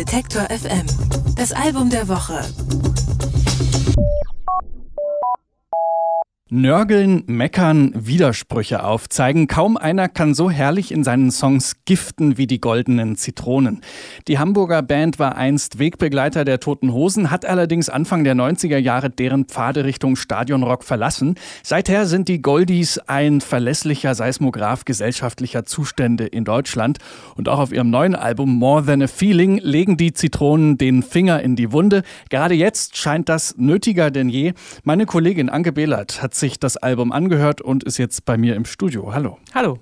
Detektor FM. Das Album der Woche. Nörgeln, meckern, Widersprüche aufzeigen. Kaum einer kann so herrlich in seinen Songs giften wie die goldenen Zitronen. Die Hamburger Band war einst Wegbegleiter der Toten Hosen, hat allerdings Anfang der 90er Jahre deren Pfade Richtung Stadionrock verlassen. Seither sind die Goldies ein verlässlicher Seismograph gesellschaftlicher Zustände in Deutschland. Und auch auf ihrem neuen Album More Than a Feeling legen die Zitronen den Finger in die Wunde. Gerade jetzt scheint das nötiger denn je. Meine Kollegin Anke Behlert hat sich das Album angehört und ist jetzt bei mir im Studio. Hallo. Hallo.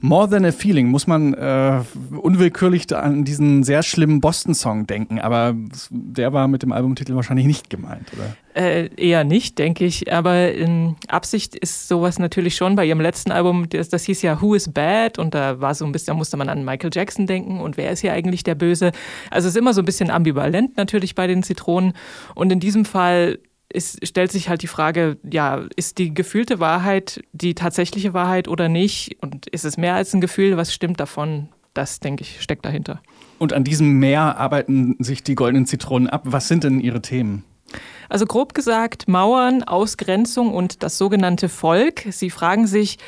More Than a Feeling muss man äh, unwillkürlich an diesen sehr schlimmen Boston-Song denken, aber der war mit dem Albumtitel wahrscheinlich nicht gemeint, oder? Äh, eher nicht, denke ich. Aber in Absicht ist sowas natürlich schon. Bei ihrem letzten Album, das, das hieß ja Who is Bad und da war so ein bisschen, da musste man an Michael Jackson denken und wer ist hier eigentlich der Böse? Also es ist immer so ein bisschen ambivalent natürlich bei den Zitronen. Und in diesem Fall es stellt sich halt die Frage, ja, ist die gefühlte Wahrheit die tatsächliche Wahrheit oder nicht? Und ist es mehr als ein Gefühl? Was stimmt davon? Das, denke ich, steckt dahinter. Und an diesem Meer arbeiten sich die goldenen Zitronen ab. Was sind denn Ihre Themen? Also grob gesagt Mauern, Ausgrenzung und das sogenannte Volk. Sie fragen sich,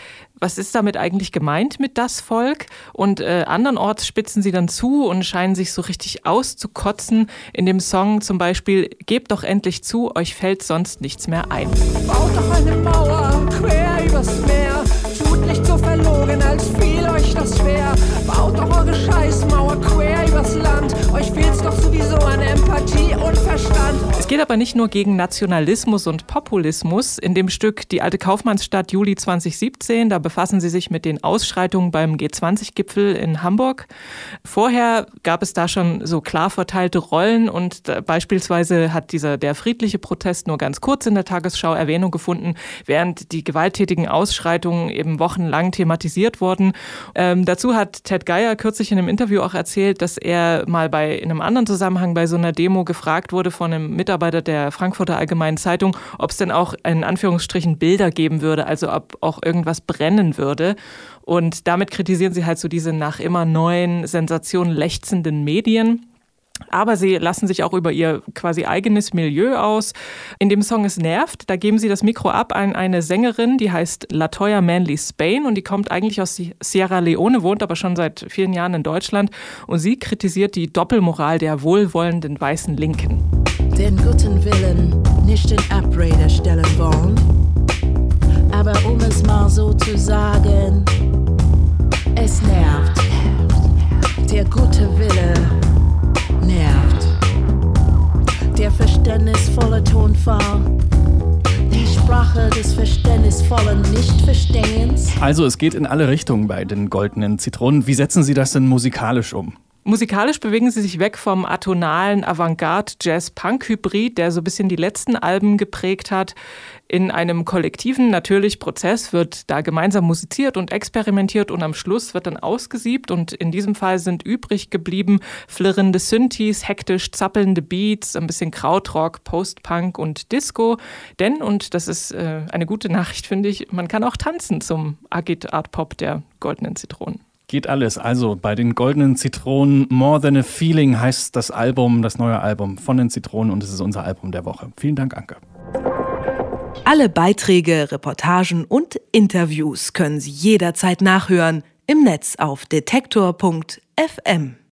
was ist damit eigentlich gemeint mit das Volk? Und äh, andernorts spitzen sie dann zu und scheinen sich so richtig auszukotzen. In dem Song zum Beispiel, gebt doch endlich zu, euch fällt sonst nichts mehr ein. Baut doch eine Mauer quer übers Meer. Tut nicht so verlogen, als fiel euch das schwer. Baut doch eure Scheißmauer quer übers Land. Euch fehlt's doch sowieso an Empathie. Es geht aber nicht nur gegen Nationalismus und Populismus. In dem Stück Die alte Kaufmannsstadt Juli 2017, da befassen sie sich mit den Ausschreitungen beim G20-Gipfel in Hamburg. Vorher gab es da schon so klar verteilte Rollen und beispielsweise hat dieser der friedliche Protest nur ganz kurz in der Tagesschau Erwähnung gefunden, während die gewalttätigen Ausschreitungen eben wochenlang thematisiert wurden. Ähm, dazu hat Ted Geier kürzlich in einem Interview auch erzählt, dass er mal bei in einem anderen Zusammenhang bei so einer Demo gefragt wurde von einem Mitarbeiter der Frankfurter Allgemeinen Zeitung, ob es denn auch in Anführungsstrichen Bilder geben würde, also ob auch irgendwas brennen würde. Und damit kritisieren sie halt so diese nach immer neuen Sensationen lechzenden Medien. Aber sie lassen sich auch über ihr quasi eigenes Milieu aus. In dem Song Es nervt, da geben sie das Mikro ab an eine Sängerin, die heißt Latoya Manley Spain und die kommt eigentlich aus Sierra Leone, wohnt aber schon seit vielen Jahren in Deutschland. Und sie kritisiert die Doppelmoral der wohlwollenden weißen Linken. Den guten Willen nicht in Abrede stellen wollen aber um es mal so zu sagen, es nervt. Der gute Wille nervt. Der verständnisvolle Tonfall. Sprache des verständnisvollen Nichtverstehens. Also es geht in alle Richtungen bei den goldenen Zitronen. Wie setzen Sie das denn musikalisch um? Musikalisch bewegen sie sich weg vom atonalen Avantgarde-Jazz-Punk-Hybrid, der so ein bisschen die letzten Alben geprägt hat. In einem kollektiven, natürlich Prozess wird da gemeinsam musiziert und experimentiert und am Schluss wird dann ausgesiebt. Und in diesem Fall sind übrig geblieben flirrende Synthes, hektisch zappelnde Beats, ein bisschen Krautrock, Post-Punk und Disco. Denn, und das ist äh, eine gute Nachricht, finde ich, man kann auch tanzen zum Agit-Art-Pop der Goldenen Zitronen. Geht alles. Also bei den goldenen Zitronen, More Than a Feeling heißt das Album, das neue Album von den Zitronen und es ist unser Album der Woche. Vielen Dank, Anke. Alle Beiträge, Reportagen und Interviews können Sie jederzeit nachhören im Netz auf detektor.fm.